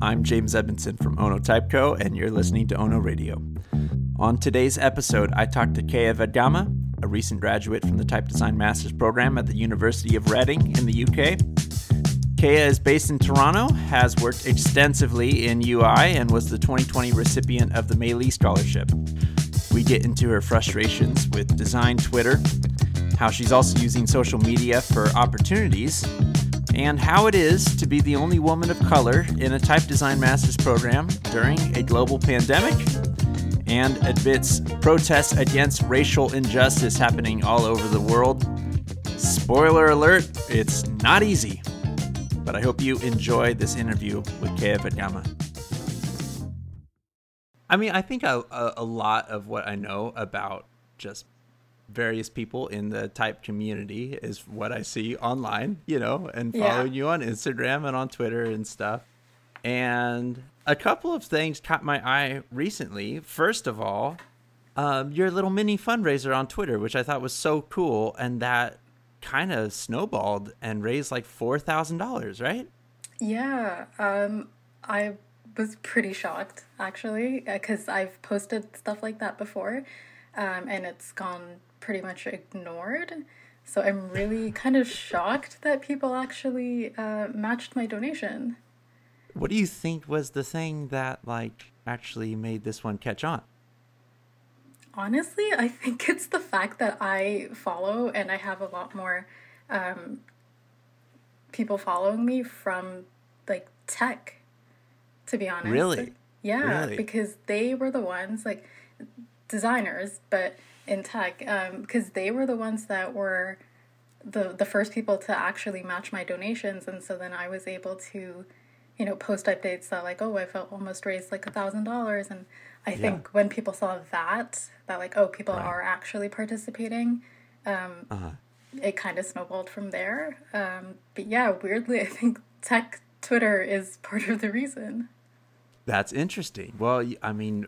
I'm James Edmondson from Ohno Type Co, and you're listening to Ohno Radio. On today's episode, I talked to Keya Vadgama, a recent graduate from the Type Design Master's Program at the University of Reading in the UK. Keya is based in Toronto, has worked extensively in UI, and was the 2020 recipient of the Malee Scholarship. We get into her frustrations with design Twitter, how she's also using social media for opportunities, and how it is to be the only woman of color in a type design master's program during a global pandemic, and admits protests against racial injustice happening all over the world. Spoiler alert, it's not easy. But I hope you enjoy this interview with Keya Vadgama. I mean, I think a, a lot of what I know about just various people in the type community is what I see online, you know, and following yeah. you on Instagram and on Twitter and stuff. And a couple of things caught my eye recently. First of all, um, your little mini fundraiser on Twitter, which I thought was so cool, and that kind of snowballed and raised like four thousand dollars, right? Yeah, um, I was pretty shocked actually because I've posted stuff like that before, um, and it's gone pretty much ignored. So I'm really kind of shocked that people actually uh, matched my donation. What do you think was the thing that like actually made this one catch on? Honestly, I think it's the fact that I follow and I have a lot more um, people following me from like tech. To be honest, really, yeah, really? because they were the ones like designers, but in tech because um, they were the ones that were the the first people to actually match my donations and so then I was able to you know post updates that like oh I felt almost raised like a thousand dollars and I yeah. think when people saw that that like oh people right. are actually participating um, uh-huh. it kind of snowballed from there um, but yeah weirdly I think tech Twitter is part of the reason that's interesting well I mean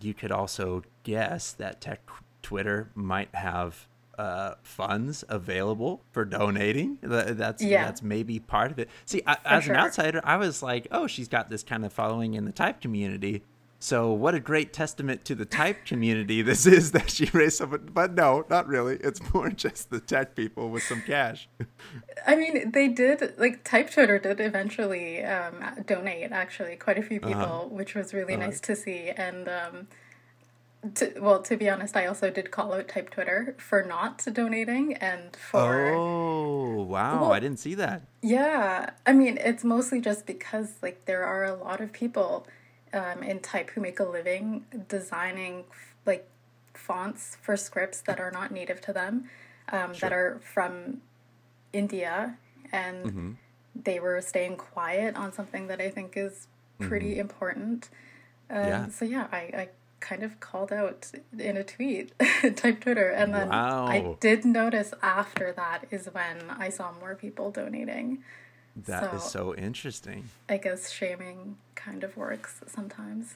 you could also guess that tech Twitter might have uh, funds available for donating. That's yeah. that's maybe part of it. See, I, as sure. an outsider, I was like, oh, she's got this kind of following in the type community. So what a great testament to the type community this is that she raised some. But no, not really. It's more just the tech people with some cash. I mean, they did like Type Twitter did eventually um, donate. Actually, quite a few uh-huh. people, uh-huh. which was really uh-huh. nice to see. And um, to, well, to be honest, I also did call out Type Twitter for not donating and for. Oh wow! Well, I didn't see that. Yeah, I mean, it's mostly just because like there are a lot of people um, in Type who make a living designing like fonts for scripts that are not native to them, um, sure. that are from India, and mm-hmm. they were staying quiet on something that I think is pretty mm-hmm. important. Um, yeah. So yeah, I, I kind of called out in a tweet type Twitter. And then wow. I did notice after that is when I saw more people donating. That so is so interesting. I guess shaming kind of works sometimes.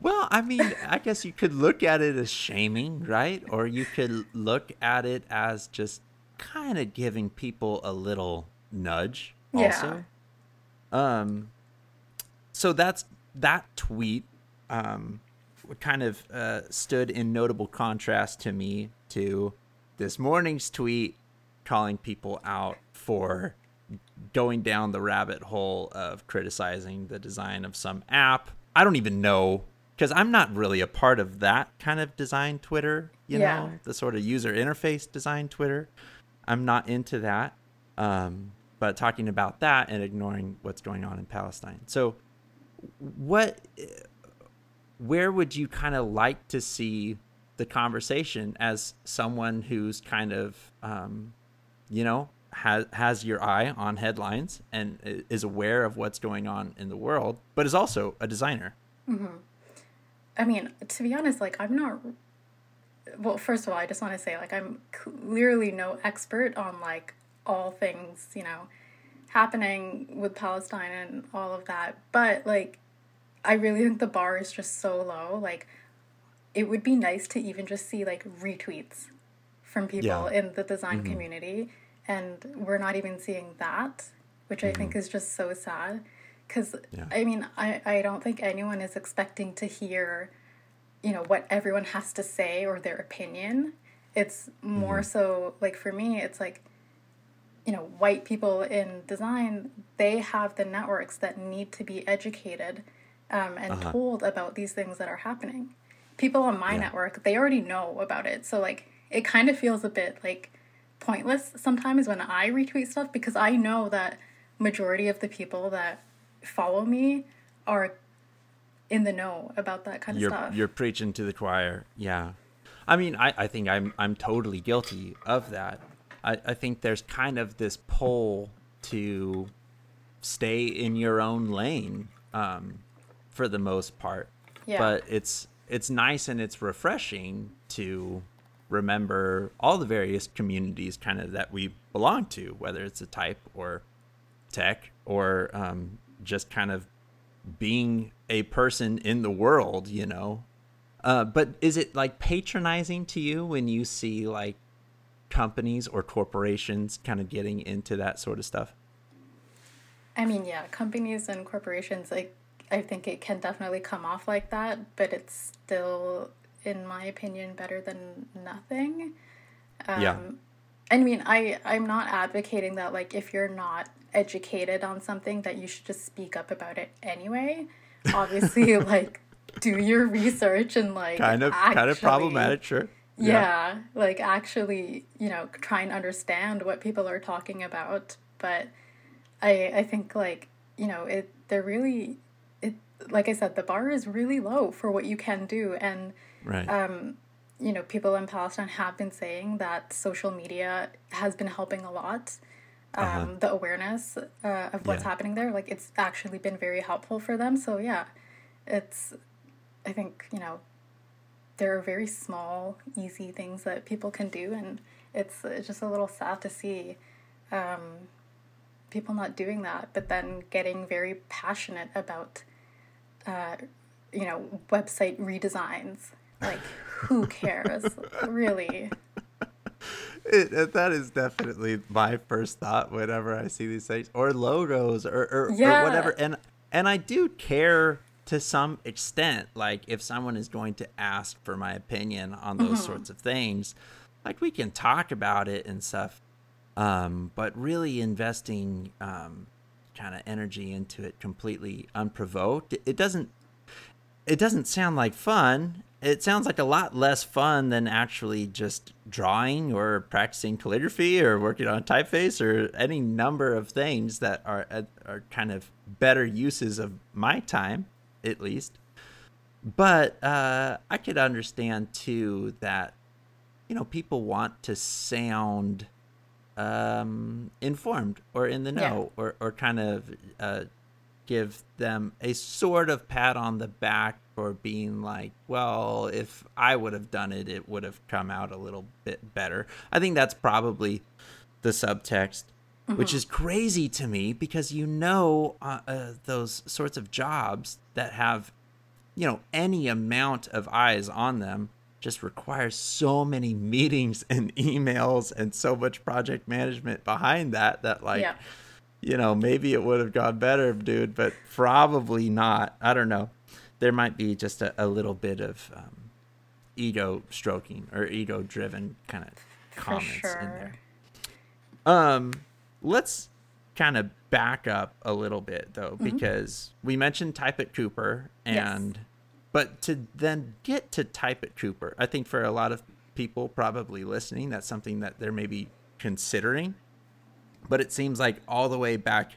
Well, I mean, I guess you could look at it as shaming, right? Or you could look at it as just kind of giving people a little nudge also. Yeah. Um so that's that tweet um kind of uh, stood in notable contrast to me to this morning's tweet calling people out for going down the rabbit hole of criticizing the design of some app. I don't even know because I'm not really a part of that kind of design Twitter, you yeah. know, the sort of user interface design Twitter. I'm not into that. Um, but talking about that and ignoring what's going on in Palestine. So, what where would you kind of like to see the conversation as someone who's kind of um, you know has has your eye on headlines and is aware of what's going on in the world but is also a designer mm-hmm. i mean to be honest like i'm not well first of all i just want to say like i'm clearly no expert on like all things you know happening with palestine and all of that but like I really think the bar is just so low. Like, it would be nice to even just see like retweets from people yeah. in the design mm-hmm. community, and we're not even seeing that, which mm-hmm. I think mm-hmm. is just so sad. because yeah. I mean, I, I don't think anyone is expecting to hear, you know, what everyone has to say or their opinion. It's more mm-hmm. so like for me, it's like, you know, white people in design, they have the networks that need to be educated um, and uh-huh. told about these things that are happening. People on my yeah. network, they already know about it. So, like, it kind of feels a bit like pointless sometimes when I retweet stuff because I know that majority of the people that follow me are in the know about that kind of you're, stuff. You're preaching to the choir. Yeah. I mean, I, I think I'm I'm totally guilty of that. I, I think there's kind of this pull to stay in your own lane um, for the most part. Yeah. But it's it's nice and it's refreshing to remember all the various communities kind of that we belong to, whether it's a type or tech or um, just kind of being a person in the world, you know. Uh, but is it like patronizing to you when you see like companies or corporations kind of getting into that sort of stuff? I mean, yeah, companies and corporations, like, I think it can definitely come off like that, but it's still, in my opinion, better than nothing. Um, yeah. I mean, I, I'm not advocating that, like, if you're not educated on something that you should just speak up about it anyway. Obviously, like do your research and like kind of actually, kind of problematic, sure. Yeah. yeah, like actually, you know, try and understand what people are talking about. But I I think like, you know, it they're really like I said, the bar is really low for what you can do and right. um you know, people in Palestine have been saying that social media has been helping a lot um, uh-huh. the awareness uh, of what's yeah. happening there. Like it's actually been very helpful for them. So yeah, it's I think you know there are very small, easy things that people can do, and it's, it's just a little sad to see um, people not doing that, but then getting very passionate about uh, you know website redesigns. Like who cares, really? it, that is definitely my first thought whenever I see these things or logos or or, yeah. or whatever. And and I do care to some extent. Like if someone is going to ask for my opinion on those mm-hmm. sorts of things, like we can talk about it and stuff. Um, but really investing um, kind of energy into it completely unprovoked, it, doesn't it doesn't sound like fun it sounds like a lot less fun than actually just drawing or practicing calligraphy or working on a typeface or any number of things that are uh, are kind of better uses of my time, at least. But uh, I could understand too that you know people want to sound um, informed or in the know yeah. or or kind of uh, give them a sort of pat on the back for being like, well, if I would have done it, it would have come out a little bit better. I think that's probably the subtext, mm-hmm. which is crazy to me because you know uh, uh, those sorts of jobs that have, you know, any amount of eyes on them just requires so many meetings and emails and so much project management behind that that like. Yeah. You know, maybe it would have gone better, dude, but probably not. I don't know there might be just a, a little bit of um, ego stroking or ego driven kind of comments sure. in there. Um, let's kind of back up a little bit though, mm-hmm. because we mentioned type at Cooper and yes. But to then get to type it Cooper, I think for a lot of people probably listening, that's something that they're maybe considering. But it seems like all the way back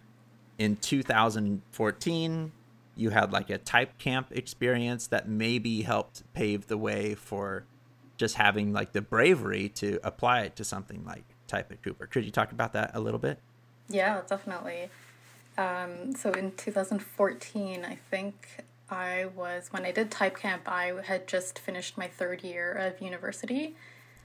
in 2014, you had like a type camp experience that maybe helped pave the way for just having like the bravery to apply it to something like type at Cooper. Could you talk about that a little bit? Yeah, definitely. Um, so in 2014, I think I was, when I did type camp, I had just finished my third year of university.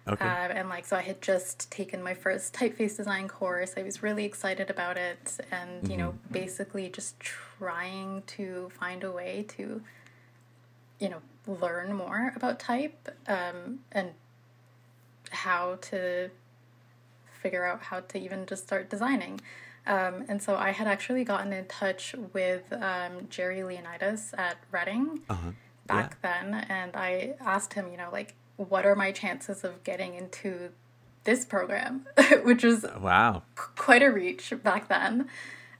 Okay. Uh, and like, so I had just taken my first typeface design course. I was really excited about it, and mm-hmm. you know, mm-hmm. basically just trying to find a way to, you know, learn more about type um, and how to figure out how to even just start designing. Um, and so I had actually gotten in touch with um, Gerry Leonidas at Reading Uh-huh. back then, and I asked him, you know, like, what are my chances of getting into this program, which was Wow. qu- quite a reach back then.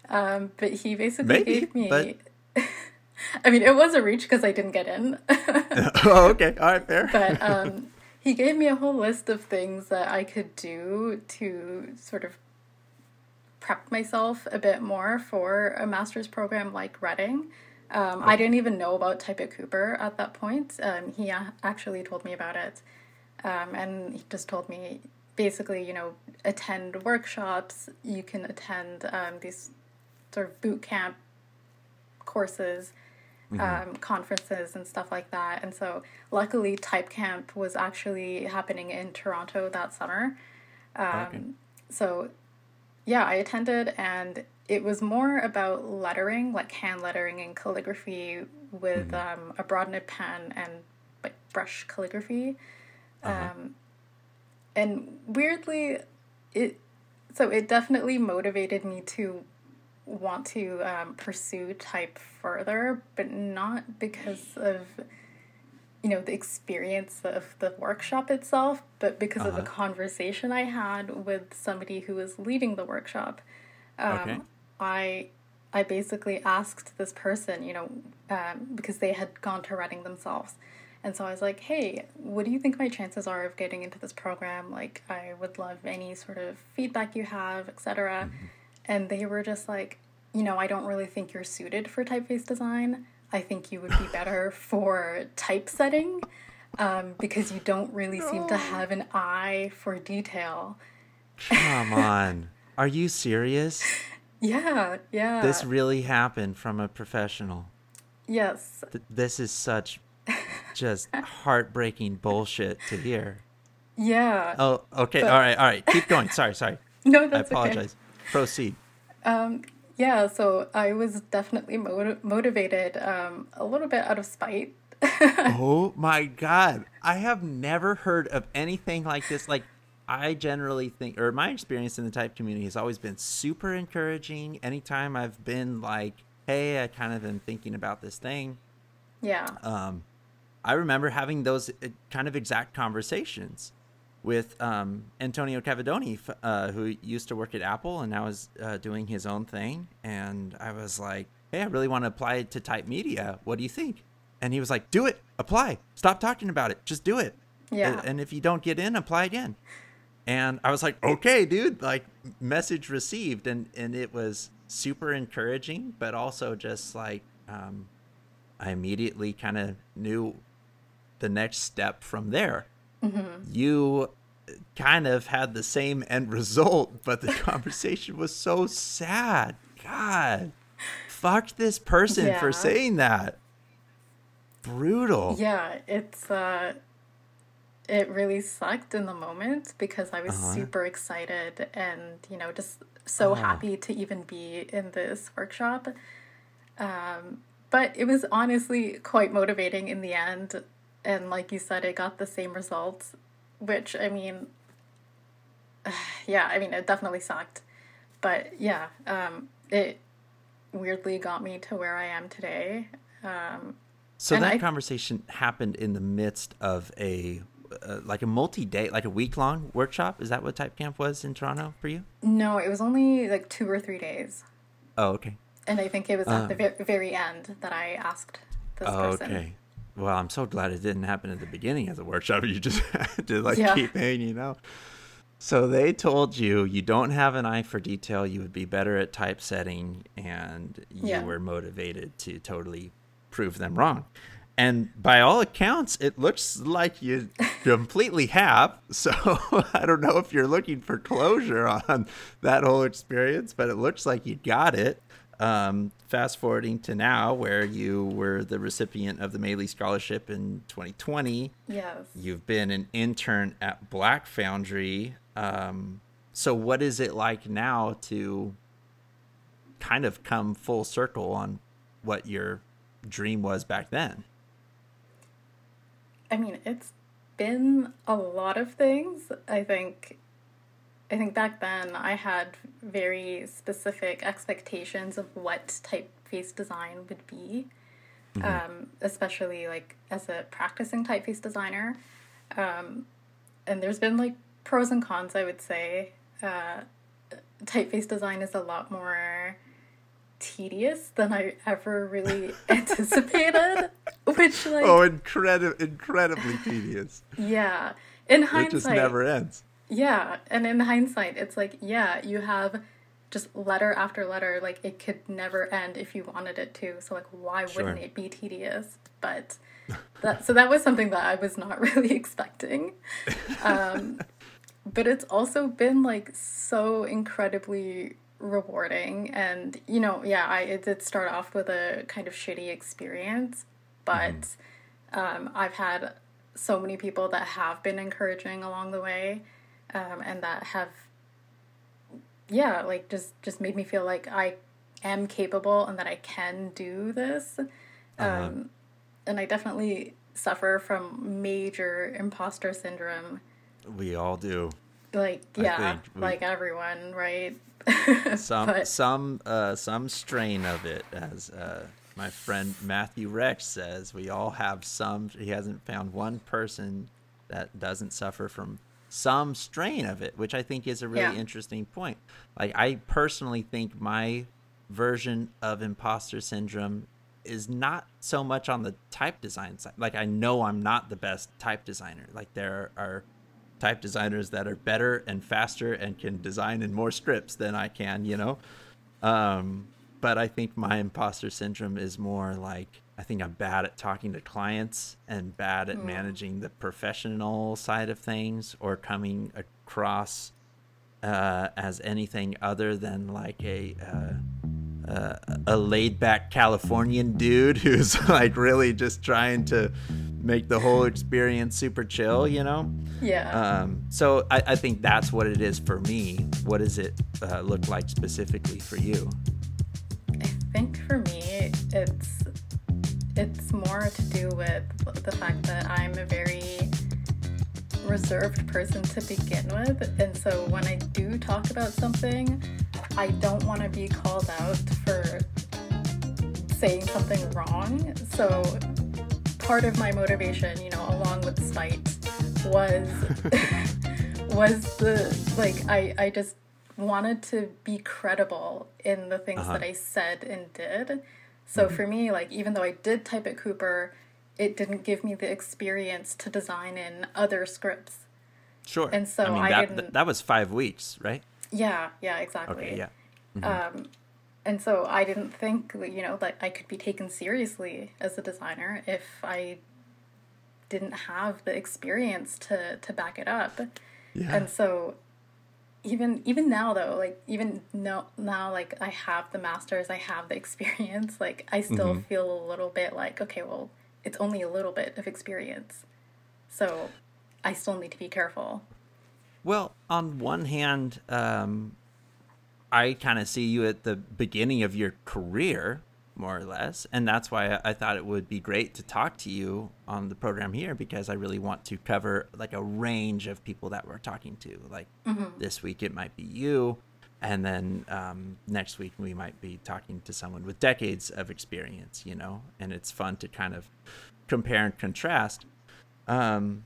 Um, but he basically Maybe, gave me. but- I mean, it was a reach because I didn't get in. oh, okay. All right, fair. but um, he gave me a whole list of things that I could do to sort of prep myself a bit more for a master's program like Reading. Um, I didn't even know about Type at Cooper at that point. Um, he a- actually told me about it. Um, and he just told me basically, you know, attend workshops, you can attend um, these sort of boot camp courses, um, conferences, and stuff like that. And so, luckily, Type Camp was actually happening in Toronto that summer. Um, Okay. So, yeah, I attended, and it was more about lettering, like hand lettering and calligraphy with um, a broad nib pen and like brush calligraphy. Um, and weirdly, it so it definitely motivated me to want to um, pursue type further, but not because of you know the experience of the workshop itself, but because of the conversation I had with somebody who was leading the workshop. Um, Okay. I I basically asked this person, you know, um, because they had gone to Reading themselves. And so I was like, hey, what do you think my chances are of getting into this program? Like, I would love any sort of feedback you have, etc. And they were just like, you know, I don't really think you're suited for typeface design. I think you would be better for typesetting um, because you don't really seem to have an eye for detail. Come on. Are you serious? Yeah, yeah. This really happened from a professional. yes. Th- This is such just heartbreaking bullshit to hear. Yeah. Oh, okay. But- All right. All right. Keep going. Sorry. Sorry. no, I that's okay. apologize. Proceed. Um, yeah, so I was definitely motiv- motivated um, a little bit out of spite. oh my god. I have never heard of anything like this. Like i generally think or my experience in the type community has always been super encouraging. Anytime i've been like hey i kind of am thinking about this thing. Yeah. um, I remember having those uh, kind of exact conversations with um, Antonio Cavedoni, uh, who used to work at Apple and now is uh, doing his own thing. And I was like, hey, I really want to apply to type media. What do you think? And he was like, do it, apply, stop talking about it, just do it. Yeah. And, if you don't get in, apply again. And I was like, okay, dude, like message received. And, and it was super encouraging, but also just like, um, I immediately kind of knew the next step from there. You kind of had the same end result, but the conversation was so sad. God, fuck this person Yeah. for saying that. Brutal. Yeah, it's uh it really sucked in the moment because I was Uh-huh. super excited and, you know, just so Oh. happy to even be in this workshop. Um but it was honestly quite motivating in the end and like you said it got the same results, which I mean yeah, I mean it definitely sucked. But yeah, um it weirdly got me to where I am today. Um So that I- conversation happened in the midst of a uh, like a multi-day, like a week-long workshop. Is that what Type Camp was in Toronto for you? No, it was only like two or three days. Oh, okay. And I think it was at the very end that I asked this Oh, person. okay. Well, I'm so glad it didn't happen at the beginning of the workshop. You just had to like Yeah. keep hanging out. So they told you you don't have an eye for detail. You would be better at typesetting, and you Yeah. were motivated to totally prove them wrong. And by all accounts, it looks like you completely have. So I don't know if you're looking for closure on that whole experience, but it looks like you got it. Um, fast forwarding to now, where you were the recipient of the Malee Scholarship in 2020, Yes. you've been an intern at Black Foundry. Um, so, what is it like now to kind of come full circle on what your dream was back then? I mean, it's been a lot of things. I think I think back then I had very specific expectations of what typeface design would be, mm-hmm. um, especially like as a practicing typeface designer. Um, and there's been like pros and cons, I would say. Uh, typeface design is a lot more tedious than I ever really anticipated. Which like oh, incredible, incredibly tedious. Yeah, in hindsight, it just never ends. Yeah, and in hindsight, it's like yeah, you have just letter after letter. Like it could never end if you wanted it to. So like, why sure. wouldn't it be tedious? But that so that was something that I was not really expecting. Um, but it's also been like so incredibly rewarding and you know yeah i it did start off with a kind of shitty experience but mm-hmm. um, i've had so many people that have been encouraging along the way um, and that have yeah like just just made me feel like i am capable and that i can do this uh-huh. um, and i definitely suffer from major imposter syndrome we all do like yeah we... like everyone right some but... some uh, some strain of it, as uh, my friend Matthew Rex says. We all have some. He hasn't found one person that doesn't suffer from some strain of it, which I think is a really yeah. interesting point. Like I personally think my version of imposter syndrome is not so much on the type design side. Like I know I'm not the best type designer. Like there are type designers that are better and faster and can design in more scripts than I can, you know. Um, but I think my imposter syndrome is more like I think I'm bad at talking to clients and bad at mm. managing the professional side of things or coming across uh, as anything other than like a uh, uh, a laid back Californian dude who's like really just trying to make the whole experience super chill, you know? Yeah. Um, so I, I think that's what it is for me. What does it uh, look like specifically for you? I think for me, it's it's more to do with the fact that I'm a very reserved person to begin with, and so when I do talk about something, I don't want to be called out for saying something wrong. So part of my motivation, you know, along with spite, was was the like I I just wanted to be credible in the things uh-huh. that I said and did. So mm-hmm. for me, like even though I did type at Cooper, it didn't give me the experience to design in other scripts. Sure. And so I, mean, I that, didn't. That was five weeks, right? Yeah. Yeah. Exactly. Okay. Yeah. Mm-hmm. Um, and so I didn't think, you know, that I could be taken seriously as a designer if I didn't have the experience to to back it up. Yeah. And so even even now though, like even no now like I have the masters, I have the experience, like I still mm-hmm. feel a little bit like, okay, well, it's only a little bit of experience. So I still need to be careful. Well, on one hand, um, I kind of see you at the beginning of your career, more or less. And that's why I thought it would be great to talk to you on the program here because I really want to cover like a range of people that we're talking to. Like mm-hmm. this week, it might be you. And then um, next week, we might be talking to someone with decades of experience, you know? And it's fun to kind of compare and contrast. Um,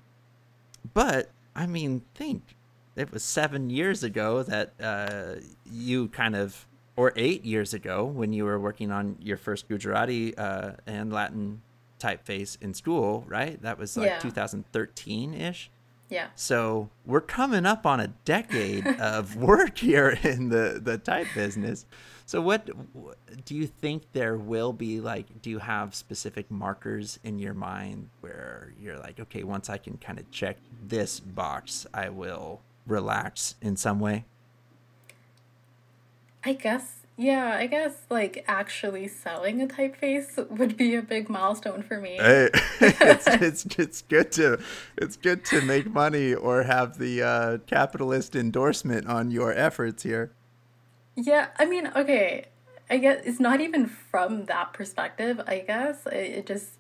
but I mean, think it was seven years ago that uh, you kind of, or eight years ago when you were working on your first Gujarati uh, and Latin typeface in school, right? That was like 2013 ish. Yeah. So we're coming up on a decade of work here in the, the type business. So what do you think there will be like do you have specific markers in your mind where you're like okay once I can kind of check this box I will relax in some way? I guess yeah, I guess like actually selling a typeface would be a big milestone for me. Hey, it's, it's it's good to it's good to make money or have the uh, capitalist endorsement on your efforts here. Yeah, I mean, okay, I guess it's not even from that perspective. I guess it, it just,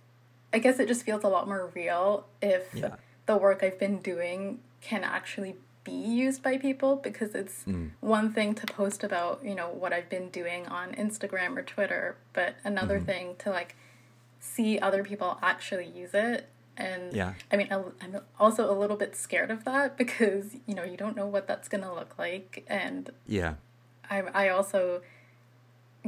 I guess it just feels a lot more real if yeah. the work I've been doing can actually be used by people because it's mm. one thing to post about you know what I've been doing on Instagram or Twitter, but another mm-hmm. thing to like see other people actually use it. And yeah. I mean, I'm also a little bit scared of that because you know you don't know what that's gonna look like, and yeah, I I also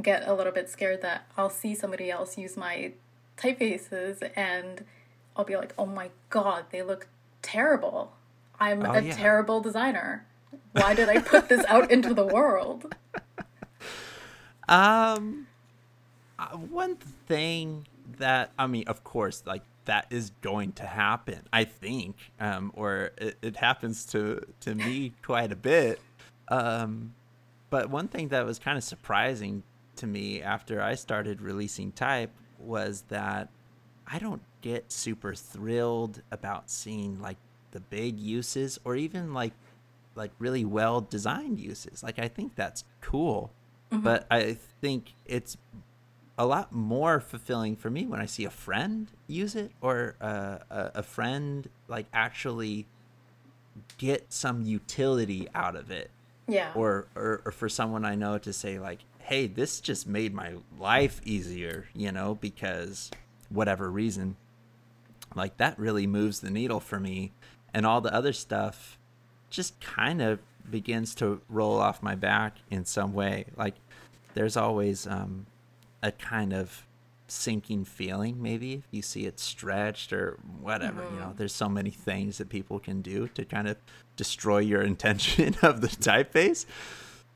get a little bit scared that I'll see somebody else use my typefaces and I'll be like, oh my god, they look terrible. I'm oh, a yeah. terrible designer. Why did I put this out into the world? Um, uh, one thing that I mean, of course, like that is going to happen. I think, um, or it, it happens to to me quite a bit. Um, but one thing that was kind of surprising to me after I started releasing type was that I don't get super thrilled about seeing like the big uses or even like like really well designed uses. Like I think that's cool. Mm-hmm. But I think it's a lot more fulfilling for me when I see a friend use it or uh, a, a friend like actually get some utility out of it. Yeah. Or, or or for someone I know to say like, "Hey, this just made my life easier," you know, because whatever reason. Like that really moves the needle for me and all the other stuff just kind of begins to roll off my back in some way. Like there's always um, a kind of sinking feeling, maybe if you see it stretched or whatever. Mm-hmm. You know, mm-hmm. there's so many things that people can do to kind of destroy your intention of the typeface,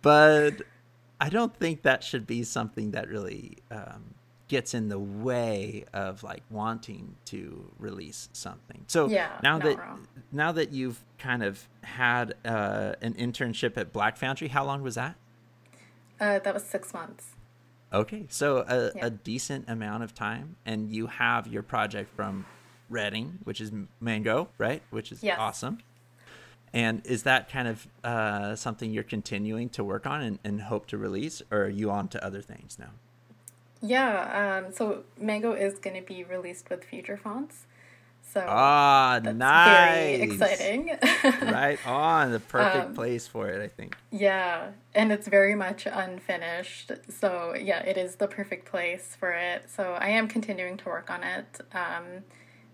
but I don't think that should be something that really um, gets in the way of like wanting to release something. So yeah, now that wrong. now that you've kind of had uh, an internship at Black Foundry, how long was that? Uh, that was six months. Okay, so a, yeah. a decent amount of time, and you have your project from Reading, which is Mango, right? Which is yes. awesome. And is that kind of uh, something you're continuing to work on and, and hope to release, or are you on to other things now? Yeah, um, so Mango is going to be released with future fonts. So ah, that's nice. Very exciting. right on, the perfect um, place for it, I think. Yeah, and it's very much unfinished. So yeah, it is the perfect place for it. So I am continuing to work on it. Um,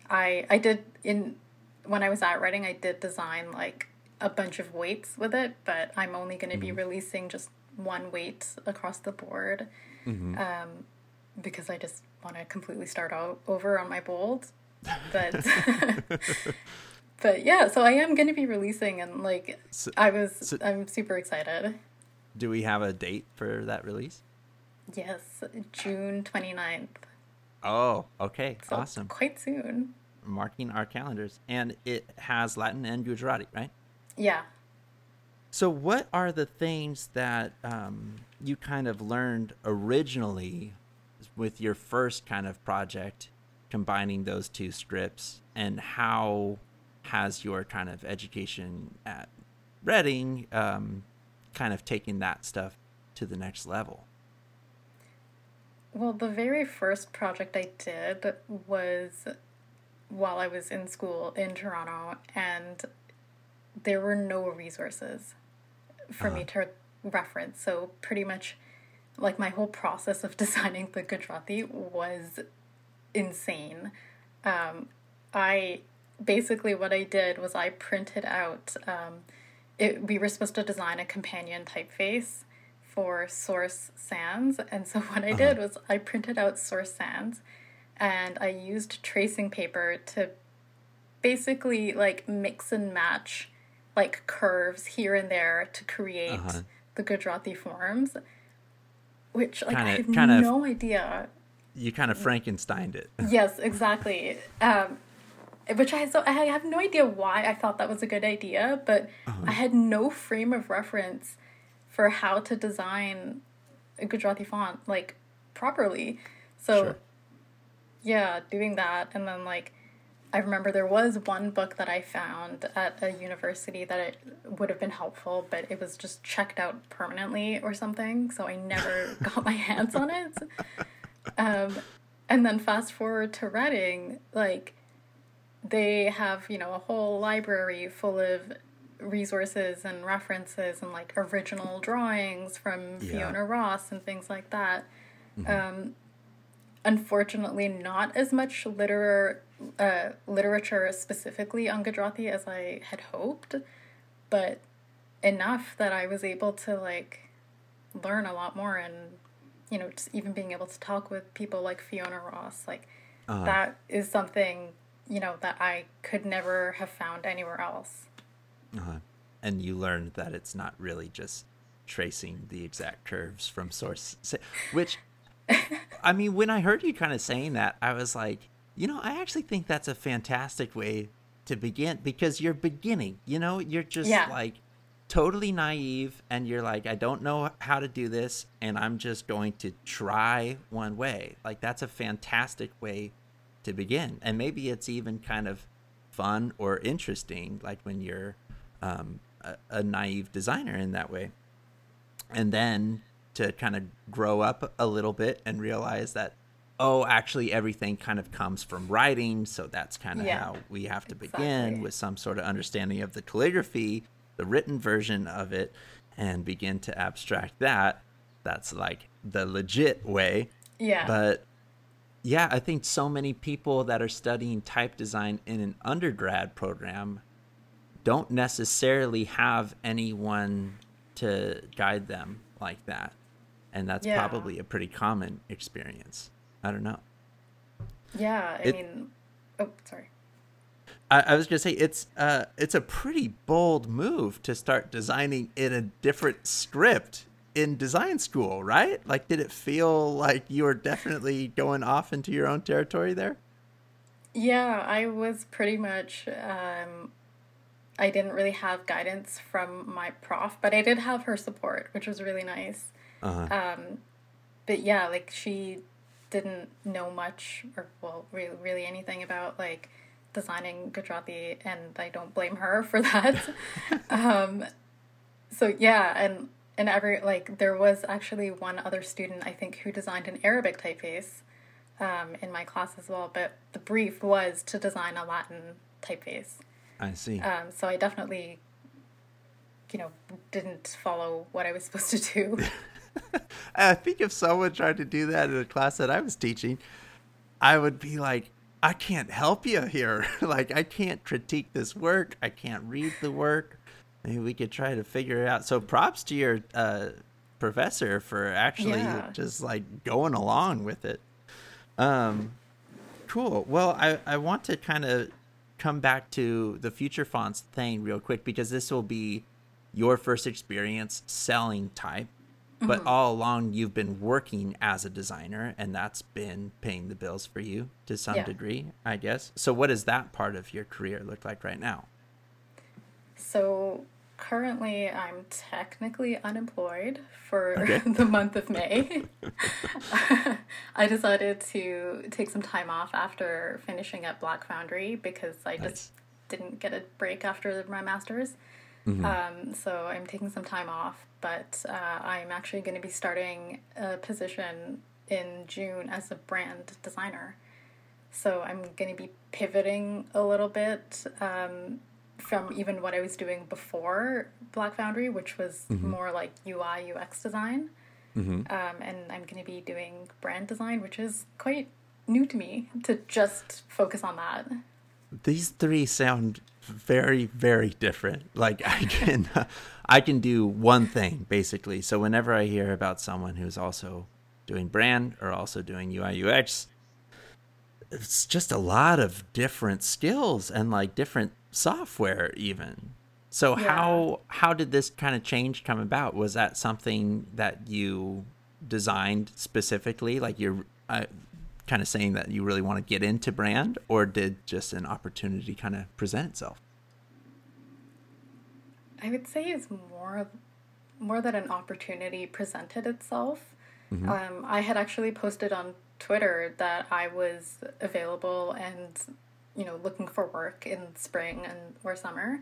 I I did in when I was at Reading, I did design like a bunch of weights with it, but I'm only going to mm-hmm. be releasing just one weight across the board. Mm-hmm. Um, because I just want to completely start all over on my bold. But but yeah, so I am going to be releasing and like so, I was so I'm super excited. Do we have a date for that release? Yes, June 29th. Oh, okay. So awesome. Quite soon. Marking our calendars. And it has Latin and Gujarati, right? Yeah. So, what are the things that um, you kind of learned originally with your first kind of project combining those two scripts and how has your kind of education at Reading um, kind of taking that stuff to the next level? Well, the very first project I did was while I was in school in Toronto, and there were no resources for uh-huh. me to reference. So, pretty much like my whole process of designing the Gujarati was insane. Um, I basically what I did was I printed out. Um, it, we were supposed to design a companion typeface for Source Sans, and so what I uh-huh. did was I printed out Source Sans, and I used tracing paper to basically like mix and match like curves here and there to create uh-huh. the Gujarati forms which like kinda, I have kind no idea. You kind of Frankensteined it. yes, exactly. Um, which I so I have no idea why I thought that was a good idea, but uh-huh. I had no frame of reference for how to design a Gujarati font like properly. So sure. yeah, doing that and then like I remember there was one book that I found at a university that it would have been helpful, but it was just checked out permanently or something, so I never got my hands on it. Um, and then fast forward to Reading, like they have you know a whole library full of resources and references and like original drawings from yeah. Fiona Ross and things like that. Mm-hmm. Um, unfortunately, not as much literar- uh, literature specifically on Gujarati as I had hoped, but enough that I was able to like learn a lot more and you know just even being able to talk with people like Fiona Ross like uh-huh. that is something you know that I could never have found anywhere else. Uh-huh. And you learned that it's not really just tracing the exact curves from source, which I mean, when I heard you kind of saying that, I was like, you know, I actually think that's a fantastic way to begin because you're beginning. You know, you're just yeah. like totally naive and you're like, I don't know how to do this and I'm just going to try one way. Like, that's a fantastic way to begin. And maybe it's even kind of fun or interesting, like when you're um, a, a naive designer in that way. And then to kind of grow up a little bit and realize that oh actually everything kind of comes from writing so that's kind of yeah, how we have to exactly. begin with some sort of understanding of the calligraphy the written version of it and begin to abstract that that's like the legit way yeah but yeah i think so many people that are studying type design in an undergrad program don't necessarily have anyone to guide them like that and that's yeah. probably a pretty common experience. I don't know. Yeah, I it, mean, oh, sorry. I, I, was gonna say it's uh it's a pretty bold move to start designing in a different script in design school, right? Like, did it feel like you were definitely going off into your own territory there? Yeah, I was pretty much. Um, I didn't really have guidance from my prof, but I did have her support, which was really nice. Uh-huh. Um, but yeah, like she didn't know much or well, really, really anything about like designing Gujarati, and I don't blame her for that. um, so yeah, and and every like there was actually one other student I think who designed an Arabic typeface um, in my class as well, but the brief was to design a Latin typeface. I see. Um, so I definitely, you know, didn't follow what I was supposed to do. I think if someone tried to do that in a class that I was teaching, I would be like, I can't help you here. like, I can't critique this work. I can't read the work. Maybe we could try to figure it out. So, props to your uh, professor for actually yeah. just like going along with it. Um, cool. Well, I, I want to kind of come back to the future fonts thing real quick because this will be your first experience selling type but mm-hmm. all along you've been working as a designer and that's been paying the bills for you to some yeah. degree i guess so what does that part of your career look like right now so currently i'm technically unemployed for okay. the month of may i decided to take some time off after finishing at black foundry because i nice. just didn't get a break after my master's mm-hmm. um, so i'm taking some time off but uh, I'm actually going to be starting a position in June as a brand designer. So I'm going to be pivoting a little bit um, from even what I was doing before Black Foundry, which was mm-hmm. more like UI UX design. Mm-hmm. Um, and I'm going to be doing brand design, which is quite new to me to just focus on that. These three sound very very different. Like i can i can do one thing basically. So whenever i hear about someone who's also doing brand or also doing ui ux it's just a lot of different skills and like different software even. So yeah. how how did this kind of change come about? Was that something that you designed specifically? Like you're uh, kind of saying that you really want to get into brand, or did just an opportunity kind of present itself? I would say it's more more that an opportunity presented itself. Mm-hmm. Um, I had actually posted on Twitter that I was available and you know looking for work in spring and or summer.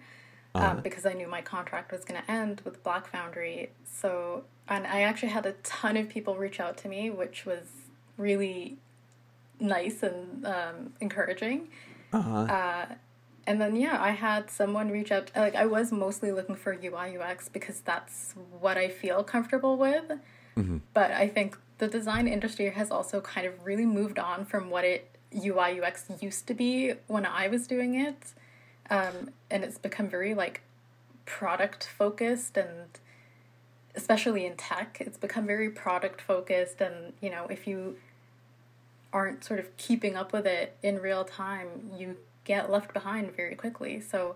Um, uh-huh. Um, because I knew my contract was going to end with Black Foundry. So, and I actually had a ton of people reach out to me, which was really nice and um, encouraging. Uh-huh. Uh, and then yeah, I had someone reach out. Like I was mostly looking for UI UX because that's what I feel comfortable with. Mm-hmm. But I think the design industry has also kind of really moved on from what it UI UX used to be when I was doing it, um, and it's become very like product focused and especially in tech, it's become very product focused. And you know, if you aren't sort of keeping up with it in real time, you get left behind very quickly. So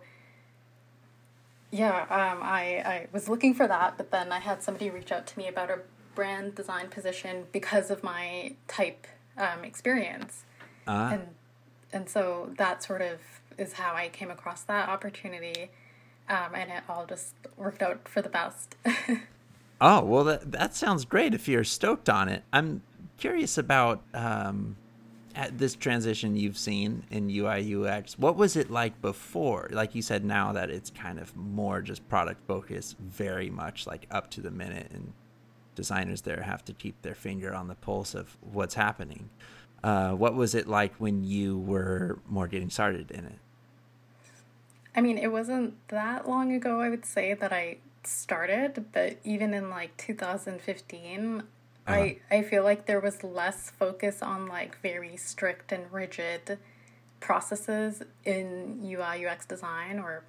yeah, um, I, I was looking for that, but then I had somebody reach out to me about a brand design position because of my type um, experience. Uh-huh. And and so that sort of is how I came across that opportunity. Um, and it all just worked out for the best. oh, well, that, that sounds great if you're stoked on it. I'm curious about um, this transition you've seen in UI UX. What was it like before? Like you said, now that it's kind of more just product focused, very much like up to the minute, and designers there have to keep their finger on the pulse of what's happening. Uh, what was it like when you were more getting started in it? I mean, it wasn't that long ago, I would say, that I started, but even in like 2015, uh-huh. I I feel like there was less focus on like very strict and rigid processes in UI UX design or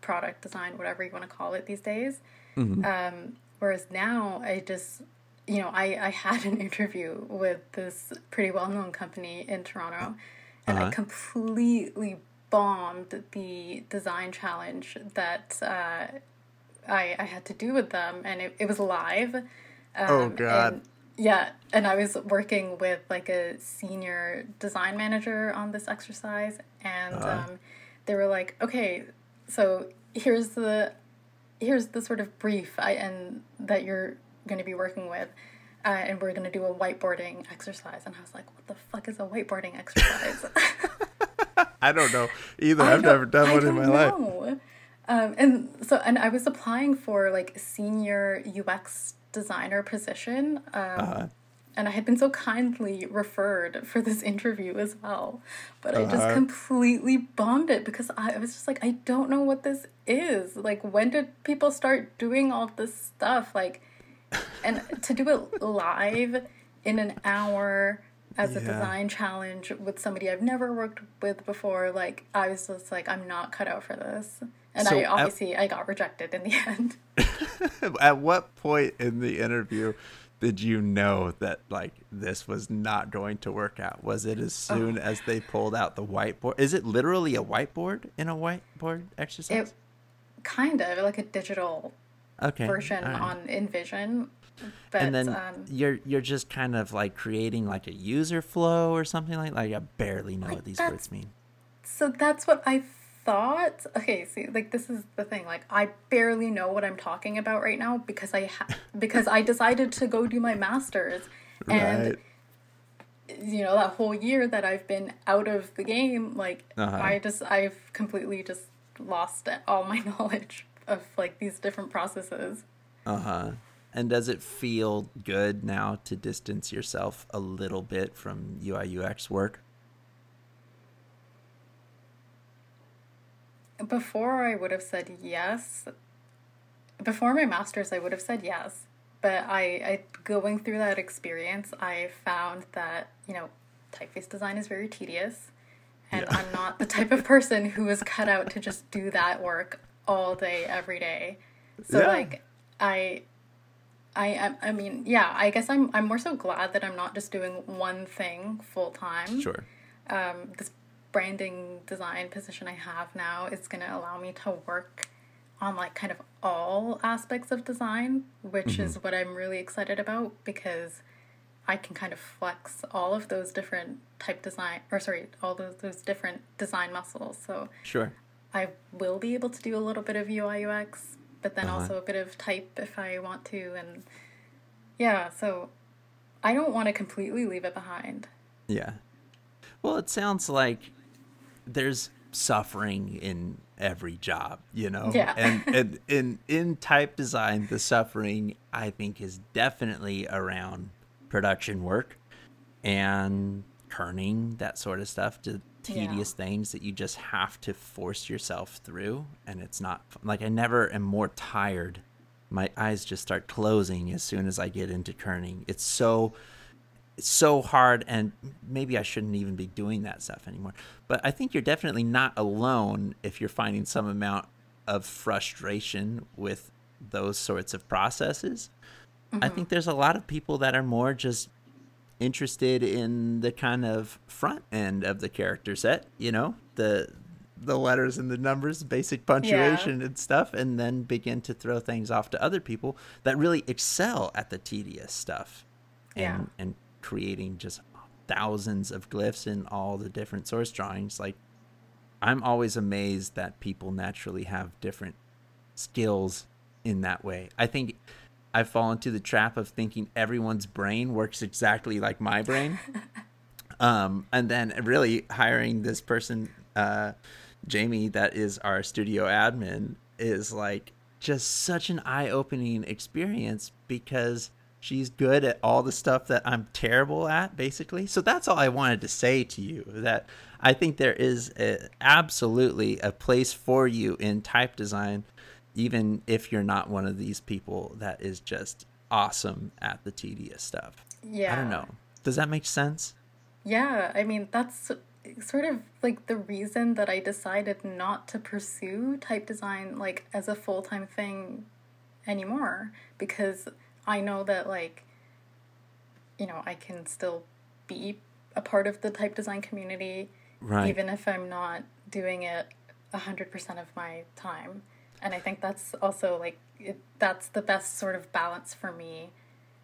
product design, whatever you want to call it these days. Mm-hmm. Um, whereas now, I just you know, I, I had an interview with this pretty well known company in Toronto, and uh-huh. I completely bombed the design challenge that uh, I, I had to do with them, and it, it was live. Oh, um, oh God. And, yeah, and I was working with like a senior design manager on this exercise, and uh. um, they were like, "Okay, so here's the here's the sort of brief I, and that you're going to be working with." Uh, and we're going to do a whiteboarding exercise. And I was like, what the fuck is a whiteboarding exercise? I don't know either. I I've never done one in my know. life. Um, and so, and I was applying for like senior UX designer position. Um, uh-huh. And I had been so kindly referred for this interview as well. But uh-huh. I just uh-huh. completely bombed it because I, I was just like, I don't know what this is. Like, when did people start doing all this stuff? Like, and to do it live in an hour as yeah. a design challenge with somebody I've never worked with before, like, I was just like, I'm not cut out for this. And so I obviously at, I got rejected in the end. at what point in the interview did you know that like this was not going to work out? Was it as soon oh. as they pulled out the whiteboard? Is it literally a whiteboard in a whiteboard exercise? It, kind of like a digital okay. version right. on InVision. But, and then um, you're you're just kind of like creating like a user flow or something like like I barely know like what these words mean. So that's what I Okay, see, like this is the thing. Like I barely know what I'm talking about right now because I ha- because I decided to go do my masters and. Right you know that whole year that I've been out of the game, like uh-huh. I just I've completely just lost all my knowledge of like these different processes. Uh huh. And does it feel good now to distance yourself a little bit from UI UX work? Before I would have said yes. Before my master's, I would have said yes. But I, I going through that experience, I found that, you know, typeface design is very tedious. And yeah. I'm not the type of person who is cut out to just do that work all day every day so yeah. like i i i mean yeah i guess i'm i'm more so glad that i'm not just doing one thing full time sure um this branding design position i have now is going to allow me to work on like kind of all aspects of design which mm-hmm. is what i'm really excited about because I can kind of flex all of those different type design or sorry, all those those different design muscles. So sure. I will be able to do a little bit of UI UX, but then uh-huh. also a bit of type if I want to. And yeah, so I don't want to completely leave it behind. Yeah. Well, it sounds like there's suffering in every job, you know? Yeah. and, and in, in type design, the suffering, I think, is definitely around production work and kerning, that sort of stuff. To tedious yeah. things that you just have to force yourself through and it's not like I never am more tired. My eyes just start closing as soon as I get into kerning. It's so it's so hard and maybe I shouldn't even be doing that stuff anymore. But I think you're definitely not alone if you're finding some amount of frustration with those sorts of processes. Mm-hmm. I think there's a lot of people that are more just interested in the kind of front end of the character set, you know, the the letters and the numbers, basic punctuation yeah. and stuff, and then begin to throw things off to other people that really excel at the tedious stuff. And yeah. and creating just thousands of glyphs in all the different source drawings. Like I'm always amazed that people naturally have different skills in that way. I think I fall into the trap of thinking everyone's brain works exactly like my brain. um, and then really hiring this person, uh, Jamie, that is our studio admin, is like just such an eye opening experience because she's good at all the stuff that I'm terrible at, basically. So that's all I wanted to say to you that I think there is a, absolutely a place for you in type design even if you're not one of these people that is just awesome at the tedious stuff. Yeah. I don't know. Does that make sense? Yeah, I mean, that's sort of like the reason that I decided not to pursue type design like as a full-time thing anymore because I know that like you know, I can still be a part of the type design community right. even if I'm not doing it 100% of my time and I think that's also like it, that's the best sort of balance for me,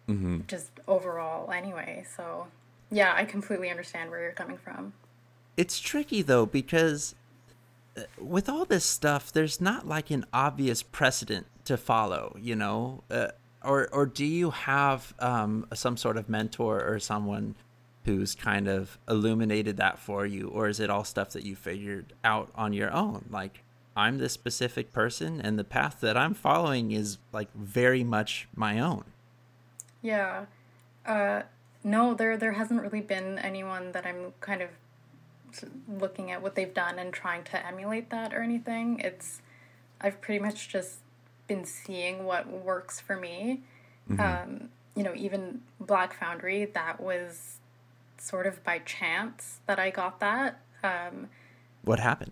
mm-hmm. just overall. Anyway, so yeah, I completely understand where you're coming from. It's tricky though because uh, with all this stuff, there's not like an obvious precedent to follow, you know. Uh, or or do you have um, some sort of mentor or someone who's kind of illuminated that for you, or is it all stuff that you figured out on your own? Like, I'm this specific person and the path that I'm following is like very much my own. Yeah. Uh no, there there hasn't really been anyone that I'm kind of looking at what they've done and trying to emulate that or anything. It's I've pretty much just been seeing what works for me. Mm-hmm. Um, you know, even Black Foundry, that was sort of by chance that I got that. Um, what happened?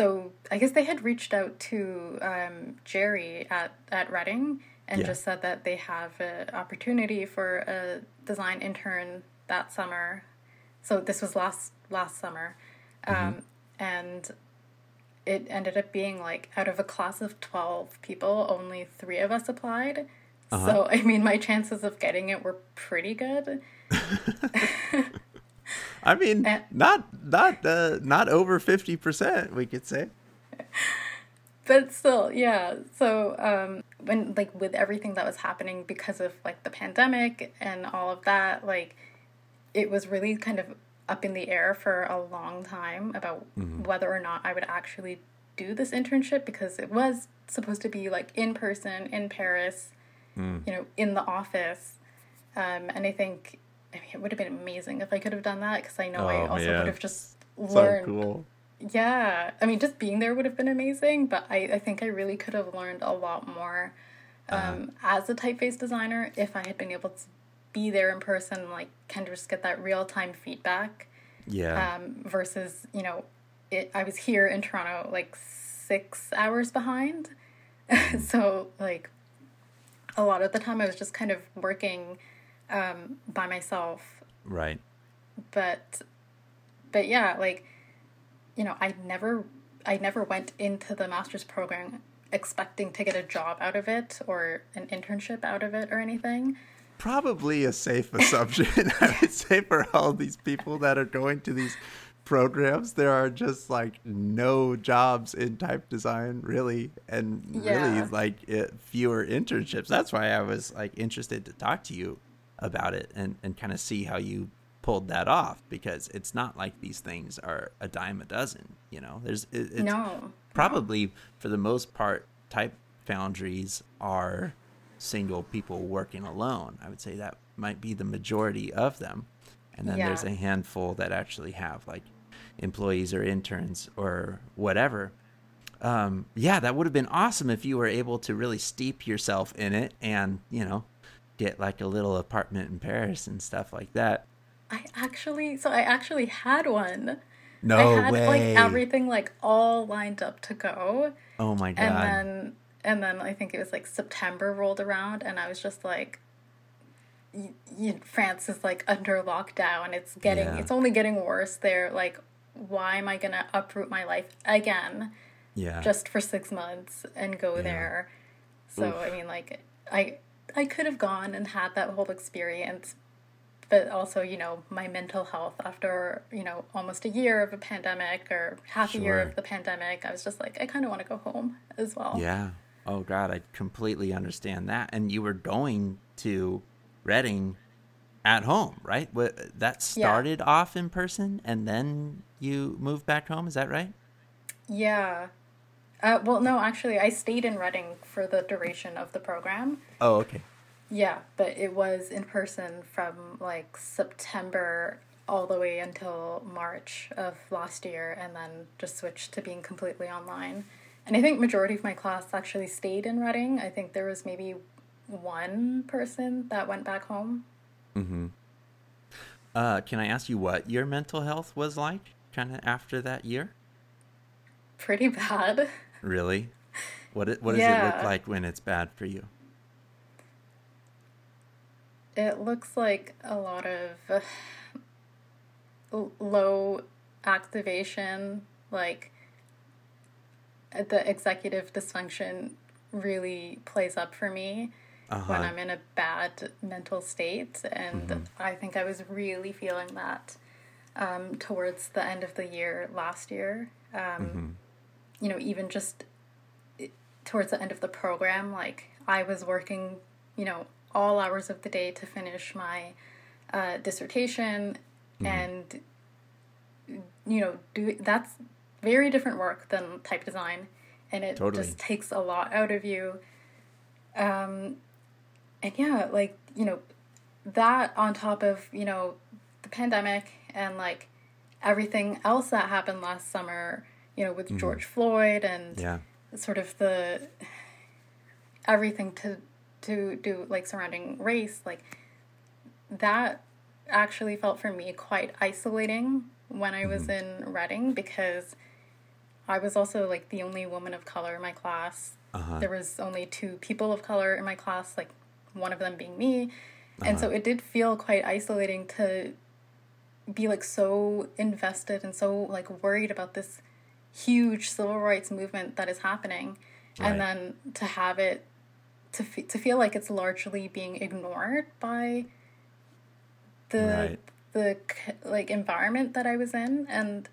so I guess they had reached out to um, Gerry at, at Reading and yeah. just said that they have an opportunity for a design intern that summer. So this was last last summer, mm-hmm. um, and it ended up being like out of a class of twelve people, only three of us applied. Uh-huh. So I mean, my chances of getting it were pretty good. I mean, uh, not not uh, not over fifty percent, we could say. But still, yeah. So um, when like with everything that was happening because of like the pandemic and all of that, like it was really kind of up in the air for a long time about mm-hmm. whether or not I would actually do this internship because it was supposed to be like in person in Paris, mm. you know, in the office. Um, and I think I mean, it would have been amazing if I could have done that because I know oh, I also man. would have just learned. So cool. Yeah, I mean, just being there would have been amazing, but I, I think I really could have learned a lot more uh-huh. um, uh-huh. as a typeface designer if I had been able to be there in person, like kind of just get that real time feedback. Yeah. Um, versus, you know, it. I was here in Toronto like six hours behind, so like a lot of the time I was just kind of working um, by myself. Right. But, but yeah, like, you know, I never, I never went into the master's program expecting to get a job out of it or an internship out of it or anything. Probably a safe assumption, I would say, for all these people that are going to these programs. There are just like no jobs in type design, really, and yeah. really like it, fewer internships. That's why I was like interested to talk to you about it and, and kind of see how you pulled that off because it's not like these things are a dime a dozen you know there's it, it's no probably for the most part type foundries are single people working alone i would say that might be the majority of them and then yeah. there's a handful that actually have like employees or interns or whatever. Um, yeah, that would have been awesome if you were able to really steep yourself in it and, you know, get like a little apartment in Paris and stuff like that. I actually, so I actually had one. No I had way. like everything like all lined up to go. oh my god. And then and then I think it was like September rolled around and I was just like y- y- France is like under lockdown. It's getting Yeah. it's only getting worse there. Like why am I going to uproot my life again yeah. just for 6 months and go there? So Oof. I mean like I I could have gone and had that whole experience but also you know my mental health after you know almost a year of a pandemic or half a year of the pandemic i was just like i kind of want to go home as well Yeah. Oh God, I completely understand that. And you were going to Reading at home, right? That Yeah. started off in person, and then you moved back home. Is that right? yeah uh, well no actually i stayed in reading for the duration of the program Oh, okay. yeah but it was in person from like september all the way until march of last year and then just switched to being completely online and i think majority of my class actually stayed in reading i think there was maybe one person that went back home Hmm. Uh, can I ask you what your mental health was like, kind of after that year? pretty bad Really? What it, what does it look like when it's bad for you? It looks like a lot of uh, low activation, like the executive dysfunction really plays up for me Uh-huh. when I'm in a bad mental state. And Mm-hmm. I think I was really feeling that um, towards the end of the year last year. Um, Mm-hmm. You know, even just towards the end of the program, like I was working, you know, all hours of the day to finish my uh, dissertation Mm-hmm. and you know do that's very different work than type design and it Totally. just takes a lot out of you um and yeah like you know that on top of you know the pandemic and like everything else that happened last summer you know with george floyd and Yeah. sort of the everything to to do like surrounding race like that actually felt for me quite isolating when I was in Reading because I was also like the only woman of color in my class. Uh-huh. There was only two people of color in my class, like one of them being me. And so it did feel quite isolating to be like so invested and so like worried about this huge civil rights movement that is happening Right. and then to have it to fe- to feel like it's largely being ignored by the Right. the like environment that I was in and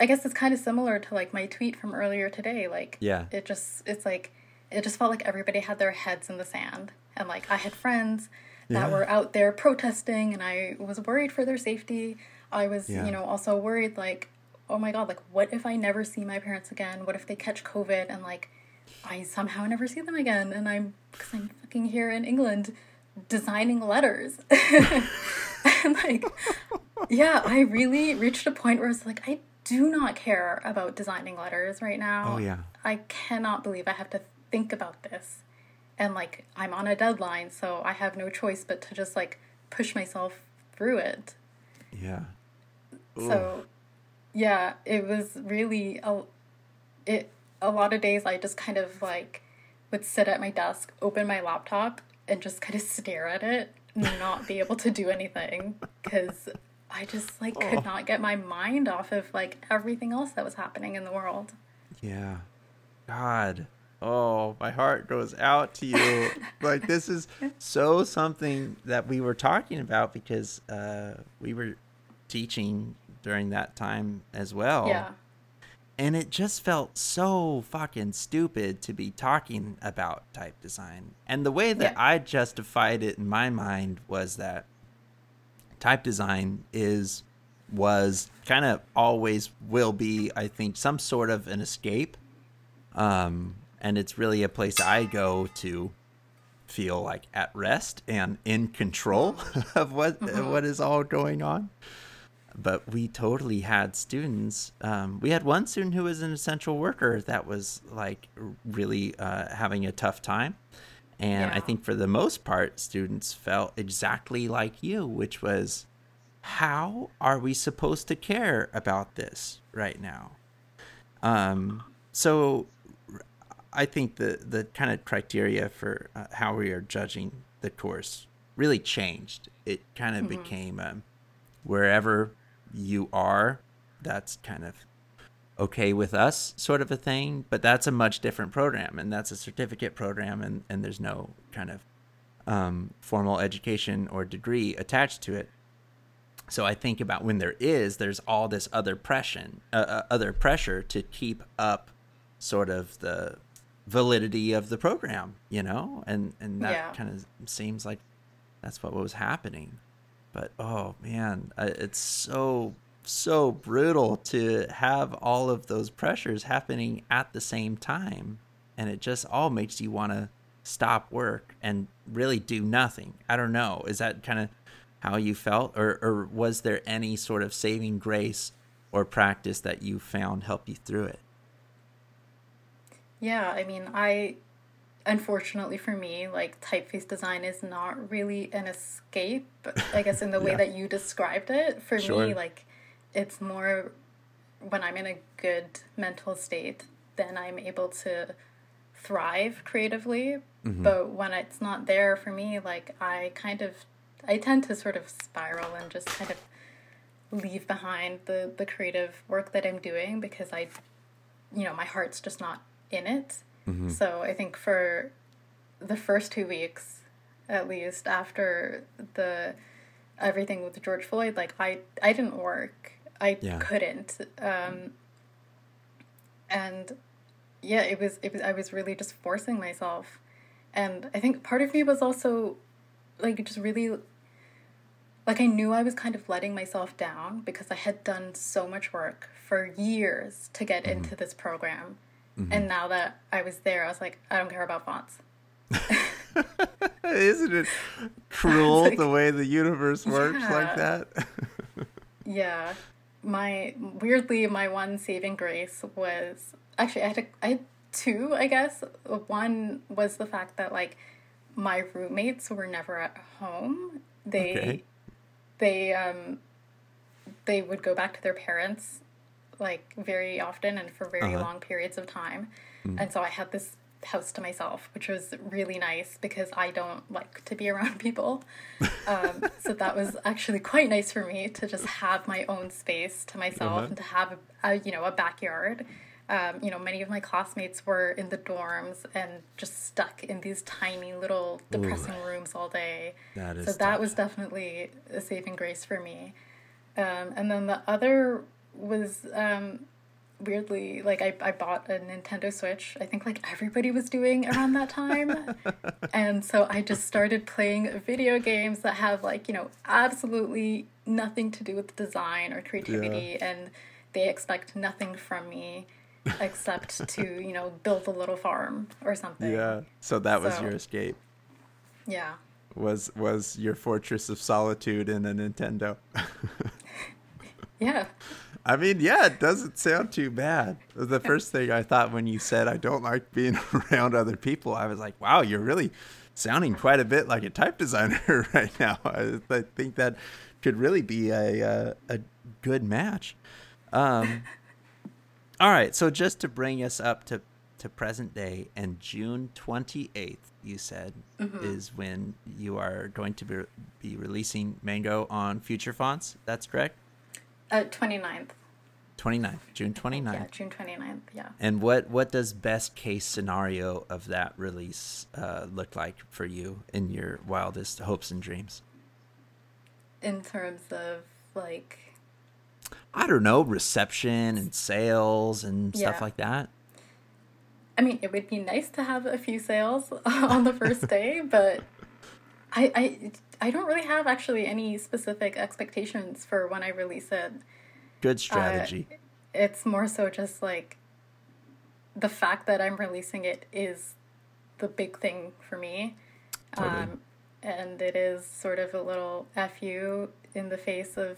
I guess it's kind of similar to like my tweet from earlier today like Yeah. it just it's like it just felt like everybody had their heads in the sand and like I had friends that Yeah. were out there protesting and I was worried for their safety. I was, Yeah. you know, also worried like, oh my god, like what if I never see my parents again? What if they catch COVID and like I somehow never see them again and I'm because I'm fucking here in England designing letters. and like yeah, I really reached a point where it's like I do not care about designing letters right now. Oh, yeah. I cannot believe I have to think about this. And like I'm on a deadline, so I have no choice but to just like push myself through it. Yeah. So yeah, it was really a it a lot of days I just kind of like would sit at my desk, open my laptop and just kind of stare at it, and not be able to do anything cuz I just like could not get my mind off of like everything else that was happening in the world. Yeah. God. Oh, my heart goes out to you. like this is so something that we were talking about because uh, we were teaching during that time as well. Yeah. And it just felt so fucking stupid to be talking about type design. And the way that Yeah. I justified it in my mind was that type design is was kind of always will be I think some sort of an escape. Um and it's really a place I go to feel like at rest and in control of what what is all going on but we totally had students. Um, we had one student who was an essential worker that was like really uh, having a tough time. And yeah. I think for the most part, students felt exactly like you, which was how are we supposed to care about this right now? Um, so I think the, the kind of criteria for uh, how we are judging the course really changed. It kind of mm-hmm. became um, wherever you are, that's kind of okay with us sort of a thing but that's a much different program and that's a certificate program and, and there's no kind of um, formal education or degree attached to it. So i think about when there is there's all this other pressure uh, uh, other pressure to keep up sort of the validity of the program you know? And and that yeah. kind of seems like that's what was happening. But oh man it's so so brutal to have all of those pressures happening at the same time. And it just all makes you want to stop work and really do nothing. I don't know. Is that kind of how you felt? Or, or was there any sort of saving grace or practice that you found help you through it? Yeah, I mean, I unfortunately for me, like typeface design is not really an escape, I guess, in the way yeah. that you described it. For sure. me, like it's more when I'm in a good mental state, then I'm able to thrive creatively. Mm-hmm. But when it's not there for me, like I kind of, I tend to sort of spiral and just kind of leave behind the the creative work that I'm doing because I, you know, my heart's just not in it. Mm-hmm. So I think for the first two weeks, at least after the everything with George Floyd, like I I didn't work I yeah. couldn't. Um, and yeah, it was it was I was really just forcing myself. And I think part of me was also like just really like I knew I was kind of letting myself down because I had done so much work for years to get mm-hmm. into this program. Mm-hmm. And now that I was there, I was like, I don't care about fonts. Isn't it cruel like, the way the universe works yeah. like that? yeah my weirdly my one saving grace was actually I had a, I had two I guess one was the fact that like my roommates were never at home they okay. they um they would go back to their parents like very often and for very uh-huh. long periods of time mm. and so I had this house to myself, which was really nice because I don't like to be around people. Um, so that was actually quite nice for me to just have my own space to myself uh-huh. and to have a, a, you know a backyard. Um, you know, many of my classmates were in the dorms and just stuck in these tiny little depressing Ooh, rooms all day. That is so that tough. was definitely a saving grace for me. Um, and then the other was um, weirdly like I, I bought a nintendo switch i think like everybody was doing around that time. And so i just started playing video games that have like you know absolutely nothing to do with design or creativity yeah. and they expect nothing from me except to you know build a little farm or something. Yeah. So that was so, your escape. Yeah. Was was your fortress of solitude in a nintendo? Yeah I mean, yeah, it doesn't sound too bad. The first thing I thought when you said I don't like being around other people, I was like, wow, you're really sounding quite a bit like a type designer right now. I, I think that could really be a a, a good match. Um, all right, so just to bring us up to to present day, and June twenty eighth, you said mm-hmm. is when you are going to be, be releasing Mango on Future Fonts. That's correct. Uh, 29th. 29th, June 29th. Yeah, June 29th, yeah. And what, what does best case scenario of that release uh, look like for you in your wildest hopes and dreams? In terms of like. I don't know, reception and sales and yeah. stuff like that. I mean, it would be nice to have a few sales on the first day, but I, I I don't really have actually any specific expectations for when I release it. Good strategy. Uh, it's more so just like the fact that I'm releasing it is the big thing for me. Totally. Um, and it is sort of a little fu in the face of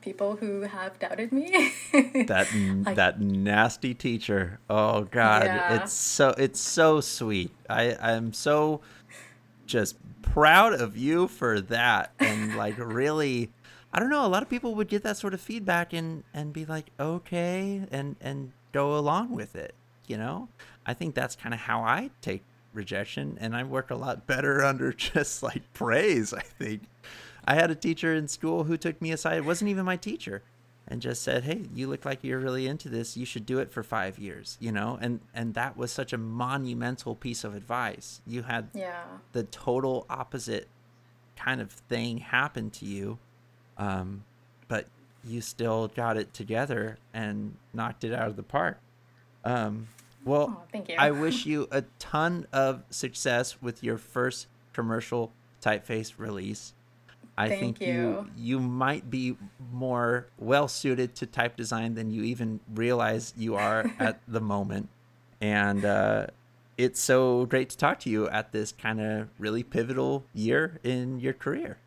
people who have doubted me. that like, that nasty teacher. Oh God, yeah. it's so it's so sweet. I I'm so just proud of you for that, and like really. I don't know. A lot of people would get that sort of feedback and and be like, okay, and and go along with it. You know, I think that's kind of how I take rejection, and I work a lot better under just like praise. I think I had a teacher in school who took me aside. It wasn't even my teacher, and just said, "Hey, you look like you're really into this. You should do it for five years." You know, and and that was such a monumental piece of advice. You had yeah. the total opposite kind of thing happen to you, um, but you still got it together and knocked it out of the park. Um, well, oh, thank you. I wish you a ton of success with your first commercial typeface release. I Thank think you. you you might be more well suited to type design than you even realize you are at the moment, and uh, it's so great to talk to you at this kind of really pivotal year in your career.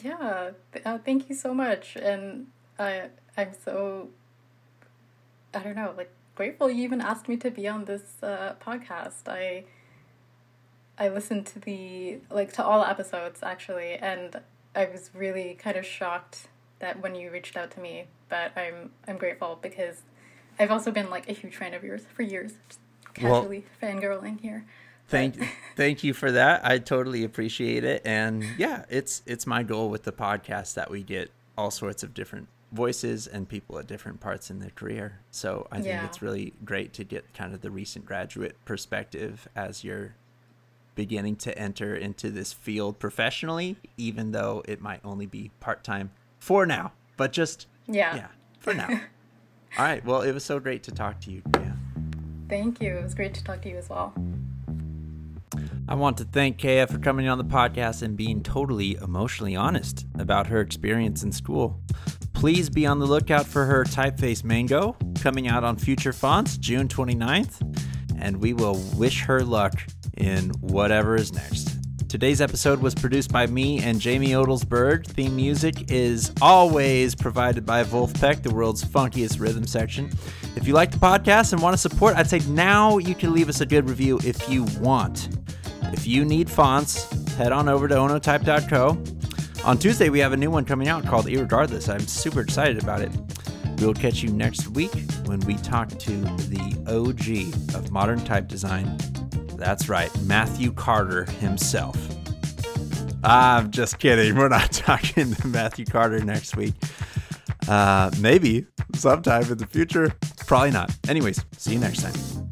Yeah, uh, thank you so much, and I I'm so I don't know like grateful you even asked me to be on this uh, podcast. I I listened to the like to all episodes actually, and I was really kind of shocked that when you reached out to me, but I'm I'm grateful because I've also been like a huge fan of yours for years. Just casually well, fangirling here. Thank thank you for that. I totally appreciate it. And yeah, it's it's my goal with the podcast that we get all sorts of different voices and people at different parts in their career. So I think yeah. it's really great to get kind of the recent graduate perspective as you're beginning to enter into this field professionally, even though it might only be part time for now. But just yeah, yeah, for now. All right. Well, it was so great to talk to you. Yeah. Thank you. It was great to talk to you as well. I want to thank Keya for coming on the podcast and being totally emotionally honest about her experience in school. Please be on the lookout for her typeface Mango coming out on Future Fonts June 29th, and we will wish her luck in whatever is next. Today's episode was produced by me and Jamie Odelsberg. Theme music is always provided by Wolfpack, the world's funkiest rhythm section. If you like the podcast and want to support, I'd say now you can leave us a good review if you want. If you need fonts, head on over to ohnotype.co on Tuesday, we have a new one coming out called Irregardless. I'm super excited about it. We'll catch you next week when we talk to the OG of modern type design. That's right, Matthew Carter himself. I'm just kidding. We're not talking to Matthew Carter next week. Uh, maybe sometime in the future. Probably not. Anyways, see you next time.